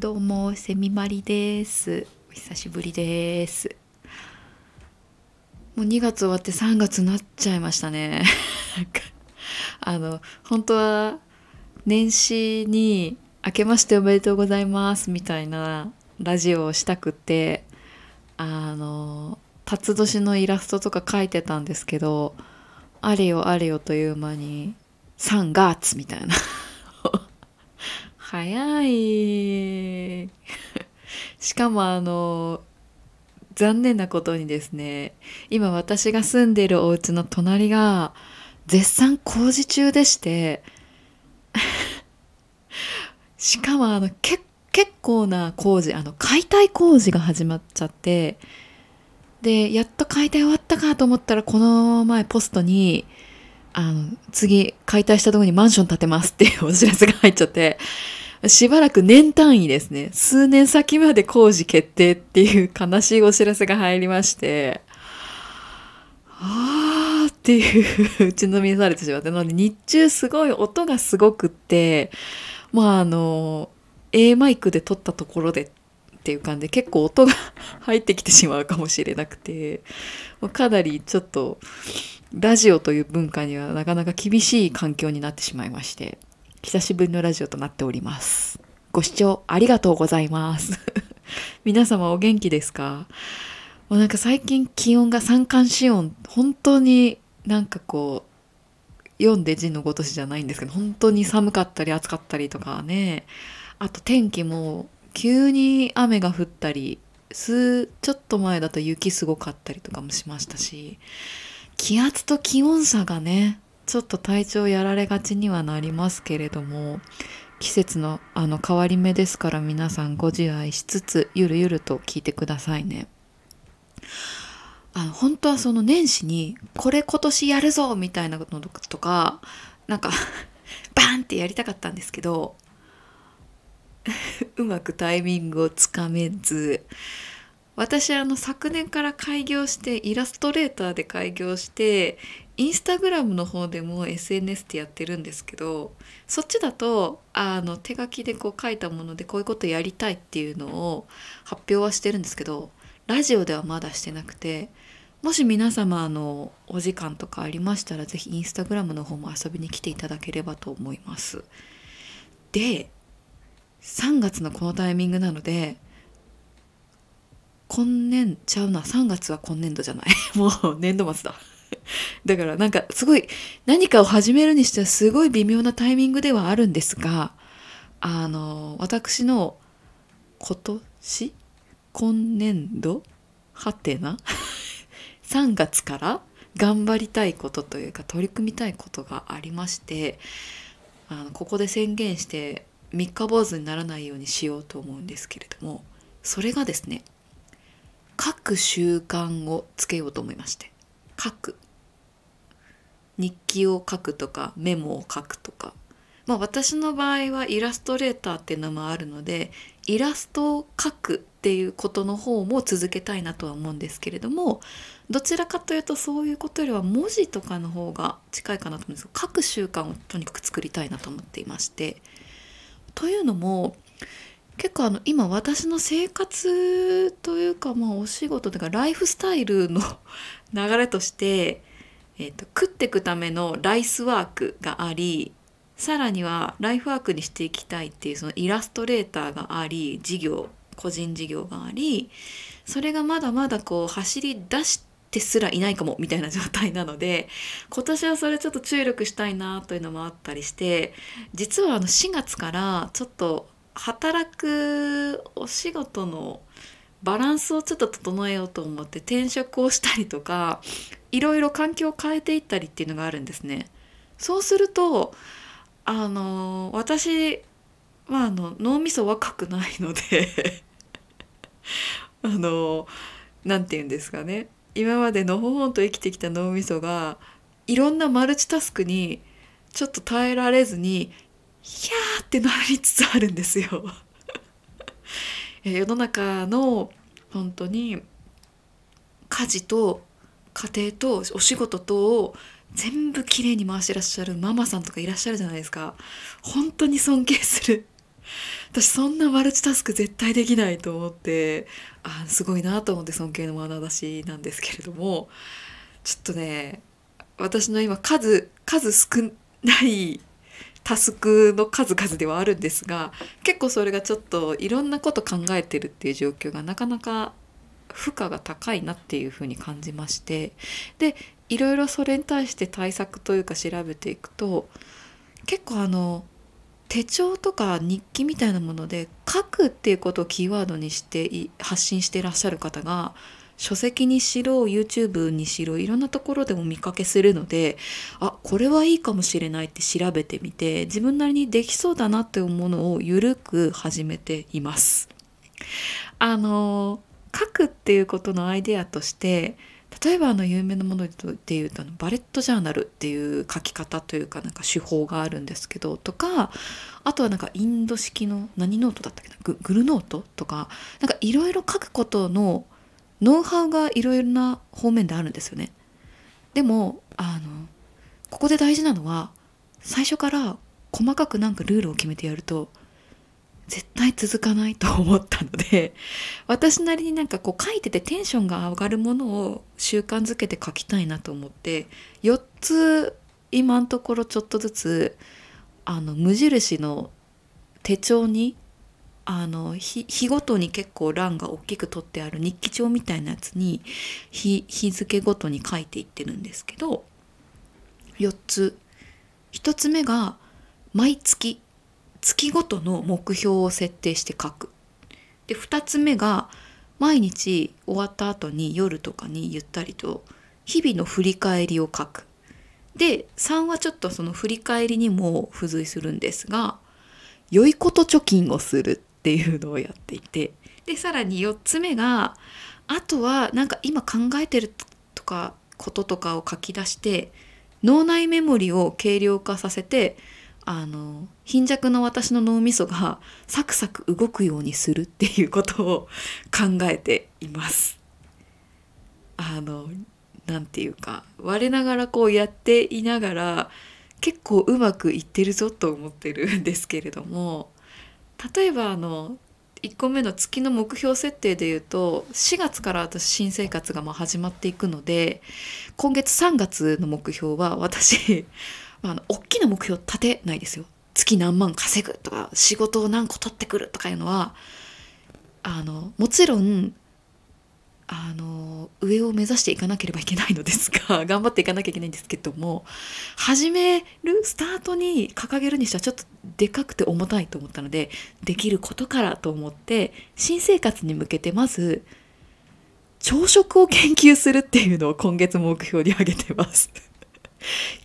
どうもセミマリです。お久しぶりです。もう2月終わって3月になっちゃいましたね。あの本当は年始に「明けましておめでとうございます」みたいなラジオをしたくてあの辰年のイラストとか書いてたんですけどあれよあれよという間に3月みたいな。早い。しかもあの残念なことにですね今私が住んでいるお家の隣が絶賛工事中でして しかもあの結構な工事あの解体工事が始まっちゃってでやっと解体終わったかと思ったらこの前ポストにあの次解体したとこにマンション建てますっていうお知らせが入っちゃってしばらく年単位ですね。数年先まで工事決定っていう悲しいお知らせが入りまして、あーっていう打ちのみされてしまって、なので日中すごい音がすごくって、まああの、A マイクで撮ったところで。っていう感じで。結構音が入ってきてしまうかもしれなくて、かなりちょっとラジオという文化にはなかなか厳しい環境になってしまいまして、久しぶりのラジオとなっております。ご視聴ありがとうございます。皆様お元気ですか？もうなんか最近気温が三寒四温、本当になんかこう、読んで字のごとしじゃないんですけど、本当に寒かったり暑かったりとかね、あと天気も急に雨が降ったり、すちょっと前だと雪すごかったりとかもしましたし、気圧と気温差がね、ちょっと体調やられがちにはなりますけれども季節のあの変わり目ですから皆さんご自愛しつつゆるゆると聞いてくださいね。あの本当はその年始にこれ今年やるぞみたいなのとかなんか バーンってやりたかったんですけど うまくタイミングをつかめず私あの昨年から開業してイラストレーターで開業してインスタグラムの方でも SNS ってやってるんですけどそっちだとあの手書きでこう書いたものでこういうことやりたいっていうのを発表はしてるんですけどラジオではまだしてなくてもし皆様のお時間とかありましたら是非インスタグラムの方も遊びに来ていただければと思います。で3月のこのタイミングなので今年ちゃうな3月は今年度じゃない もう年度末だ だからなんかすごい何かを始めるにしてはすごい微妙なタイミングではあるんですがあの私の今年？今年度？はてな？3月から頑張りたいことというか取り組みたいことがありましてあのここで宣言して三日坊主にならないようにしようと思うんですけれどもそれがですね書く習慣をつけようと思いまして。書く日記を書くとかメモを書くとか。まあ私の場合はイラストレーターっていうのもあるのでイラストを描くっていうことの方も続けたいなとは思うんですけれどもどちらかというとそういうことよりは文字とかの方が近いかなと思うんです。けど書く習慣をとにかく作りたいなと思っていまして。というのも結構あの今私の生活というかまあお仕事というかライフスタイルの 流れとしてえーと、食っていくためのライスワークがありさらにはライフワークにしていきたいっていうそのイラストレーターがあり事業個人事業がありそれがまだまだこう走り出してすらいないかもみたいな状態なので今年はそれちょっと注力したいなというのもあったりして実はあの4月からちょっと働くお仕事のバランスをちょっと整えようと思って転職をしたりとかいろいろ環境を変えていったりっていうのがあるんですね。そうするとあの私まああの脳みそ若くないので あの何て言うんですかね今までのほほんと生きてきた脳みそがいろんなマルチタスクにちょっと耐えられずにヒャーってなりつつあるんですよ。世の中の本当に家事と家庭とお仕事とを全部きれいに回してらっしゃるママさんとかいらっしゃるじゃないですか。本当に尊敬する。私そんなマルチタスク絶対できないと思ってあすごいなと思って尊敬の眼差しなんですけれども。ちょっとね私の今数数少ないタスクの数々ではあるんですが結構それがちょっといろんなこと考えてるっていう状況がなかなか負荷が高いなっていうふうに感じましてでいろいろそれに対して対策というか調べていくと結構あの手帳とか日記みたいなもので書くっていうことをキーワードにして発信してらっしゃる方が書籍にしろ YouTube にしろいろんなところでも見かけするのであこれはいいかもしれないって調べてみて自分なりにできそうだなって思うものをゆるく始めています。あの書くっていうことのアイデアとして例えばあの有名なものでいうとバレットジャーナルっていう書き方というかなんか手法があるんですけどとかあとはなんかインド式の何ノートだったっけなググルノートとかなんかいろいろ書くことのノウハウがいろいろな方面であるんですよね。でもあのここで大事なのは最初から細かくなんかルールを決めてやると絶対続かないと思ったので私なりになんかこう書いててテンションが上がるものを習慣づけて書きたいなと思って4つ今のところちょっとずつあの無印の手帳にあの日ごとに結構欄が大きく取ってある日記帳みたいなやつに日日付ごとに書いていってるんですけど4つ。1つ目が毎月月ごとの目標を設定して書く。で2つ目が毎日終わった後に夜とかにゆったりと日々の振り返りを書く。で3はちょっとその振り返りにも付随するんですが良いこと貯金をするっていうのをやっていて。でさらに4つ目があとはなんか今考えてるとかこととかを書き出して脳内メモリを軽量化させてあの貧弱の私の脳みそが サクサク動くようにするっていうことを考えています。あのなんていうか我ながらこうやっていながら結構うまくいってるぞと思ってるんですけれども例えばあの1個目の月の目標設定で言うと4月から私新生活がま始まっていくので今月3月の目標は私あの大きな目標立てないですよ月何万稼ぐとか仕事を何個取ってくるとかいうのはあのもちろんあの上を目指していかなければいけないのですが 頑張っていかなきゃいけないんですけども始めるスタートに掲げるにしてはちょっとでかくて重たいと思ったのでできることからと思って新生活に向けてまず朝食を研究するっていうのを今月目標に挙げてます。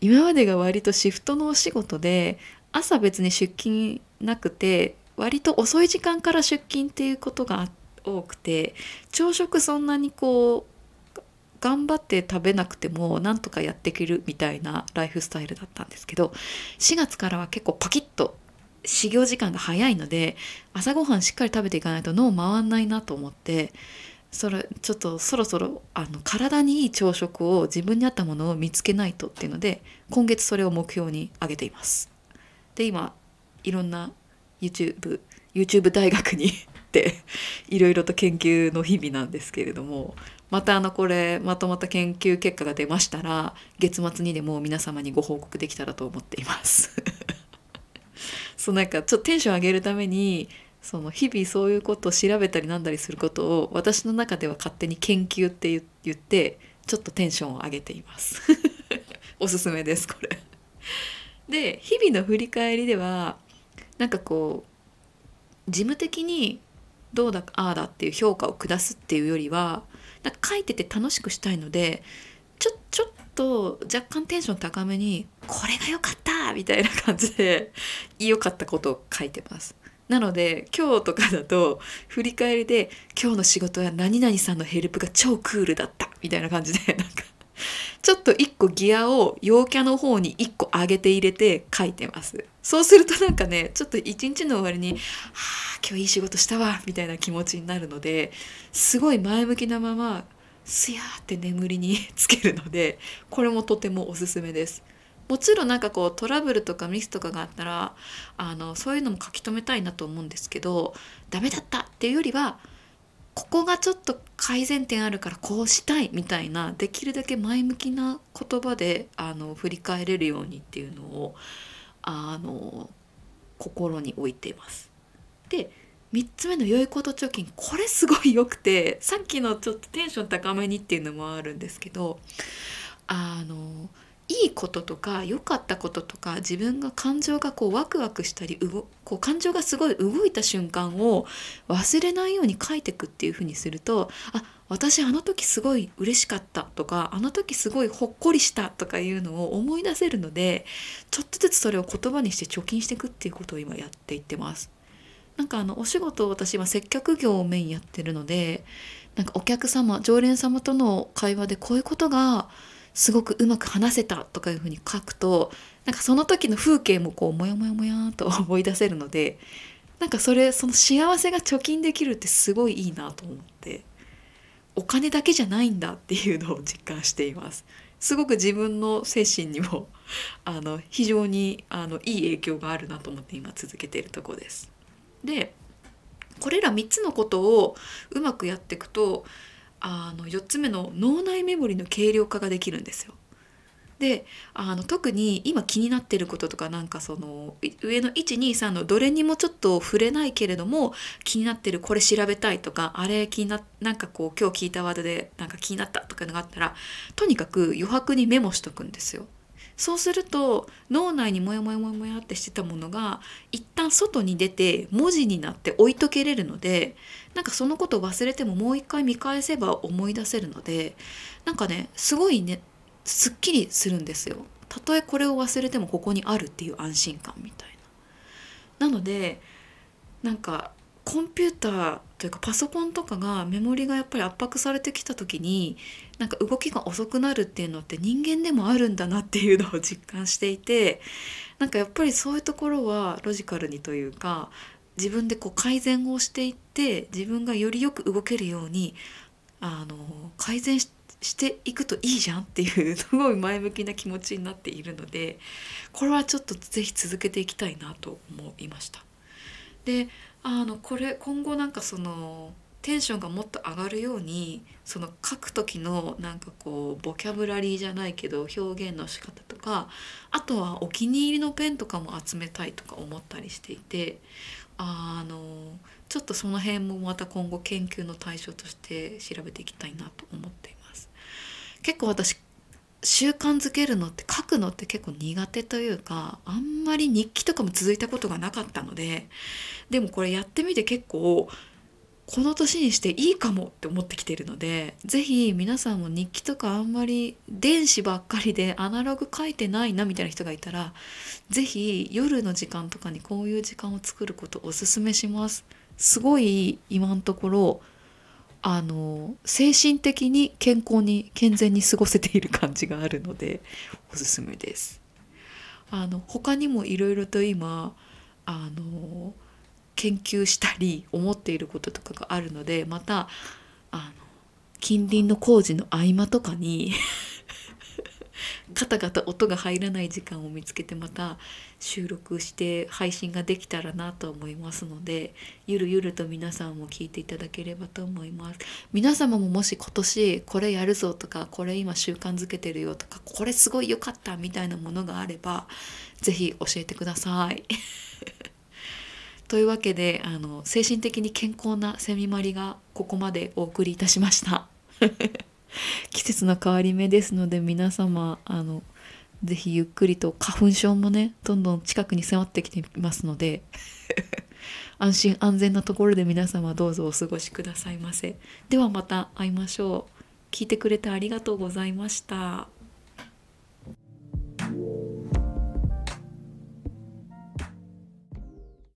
今までが割とシフトのお仕事で朝別に出勤なくて割と遅い時間から出勤っていうことが。多くて朝食そんなにこう頑張って食べなくてもなんとかやっていけるみたいなライフスタイルだったんですけど4月からは結構パキッと始業時間が早いので朝ごはんしっかり食べていかないと脳回んないなと思ってそれちょっとそろそろあの体にいい朝食を自分に合ったものを見つけないとっていうので今月それを目標に挙げています。で今いろんな YouTube YouTube 大学にって いろいろと研究の日々なんですけれどもまたあのこれまとまった研究結果が出ましたら月末にでも皆様にご報告できたらと思っています そうなんかちょっとテンション上げるためにその日々そういうことを調べたりなんだりすることを私の中では勝手に研究って言ってちょっとテンションを上げています おすすめですこれで日々の振り返りではなんかこう事務的にどうだああだっていう評価を下すっていうよりはなんか書いてて楽しくしたいのでちょちょっと若干テンション高めに「これが良かった!」みたいな感じで良かったことを書いてます。なので今日とかだと振り返りで「今日の仕事は何々さんのヘルプが超クールだった」みたいな感じで なんかちょっと一個ギアを陽キャの方に一個上げて入れて書いてます。そうするとなんかね、ちょっと一日の終わりに、はあ、今日いい仕事したわ、みたいな気持ちになるので、すごい前向きなまま、すやーって眠りにつけるので、これもとてもおすすめです。もちろんなんかこうトラブルとかミスとかがあったらあのそういうのも書き留めたいなと思うんですけどダメだったっていうよりはここがちょっと改善点あるからこうしたいみたいなできるだけ前向きな言葉であの振り返れるようにっていうのをあの心に置いています。で3つ目の良いこと貯金これすごい良くてさっきのちょっとテンション高めにっていうのもあるんですけどあのいいこととか良かったこととか自分が感情がこうワクワクしたりこう感情がすごい動いた瞬間を忘れないように書いていくっていうふうにするとあ私あの時すごい嬉しかったとかあの時すごいほっこりしたとかいうのを思い出せるのでちょっとずつそれを言葉にして貯金していくっていうことを今やっていってます。なんかあのお仕事を私は接客業をメインやってるのでなんかお客様常連様との会話でこういうことがすごくうまく話せたとかいうふうに書くとなんかその時の風景もこうモヤモヤモヤと思い出せるのでなんかそれその幸せが貯金できるってすごいいいなと思ってお金だけじゃないんだっていうのを実感しています。すごく自分の精神にも あの非常にあのいい影響があるなと思って今続けているとこです。でこれら3つのことをうまくやっていくとあの4つ目の脳内メモリの軽量化ができるんですよ。であの特に今気になってることとかなんかその上の123のどれにもちょっと触れないけれども気になってるこれ調べたいとかあれ気にななんかこう今日聞いたワードでなんか気になったとかのがあったらとにかく余白にメモしとくんですよ。そうすると脳内にモヤモヤモヤモヤってしてたものが一旦外に出て文字になって置いとけれるのでなんかそのことを忘れてももう一回見返せば思い出せるのでなんかねすごいねすっきりするんですよ。たとえこれを忘れてもここにあるっていう安心感みたいな。なのでなんかコンピューターというかパソコンとかがメモリがやっぱり圧迫されてきた時になんか動きが遅くなるっていうのって人間でもあるんだなっていうのを実感していて なんかやっぱりそういうところはロジカルにというか自分でこう改善をしていって自分がよりよく動けるようにあの改善していくといいじゃんっていうすごい前向きな気持ちになっているのでこれはちょっと是非続けていきたいなと思いました。であのこれ今後なんかそのテンションがもっと上がるようにその書く時のなんかこうボキャブラリーじゃないけど表現の仕方とかあとはお気に入りのペンとかも集めたいとか思ったりしていてあのちょっとその辺もまた今後研究の対象として調べていきたいなと思っています。結構私習慣づけるのって書くのって結構苦手というかあんまり日記とかも続いたことがなかったのででもこれやってみて結構この年にしていいかもって思ってきてるので是非皆さんも日記とかあんまり電子ばっかりでアナログ書いてないなみたいな人がいたら是非夜の時間とかにこういう時間を作ることをおすすめします。すごい今のところあの精神的に健康に健全に過ごせている感じがあるのでおすすめです。あの他にもいろいろと今あの研究したり思っていることとかがあるのでまたあの近隣の工事の合間とかに カタカタ音が入らない時間を見つけてまた収録して配信ができたらなと思いますのでゆるゆると皆さんも聞いていただければと思います。皆様ももし今年これやるぞとかこれ今習慣づけてるよとかこれすごい良かったみたいなものがあれば是非教えてください。というわけであの精神的に健康なセミマリがここまでお送りいたしました。季節の変わり目ですので皆様あのぜひゆっくりと花粉症もねどんどん近くに迫ってきていますので 安心安全なところで皆様どうぞお過ごしくださいませ。ではまた会いましょう。聞いてくれてありがとうございました。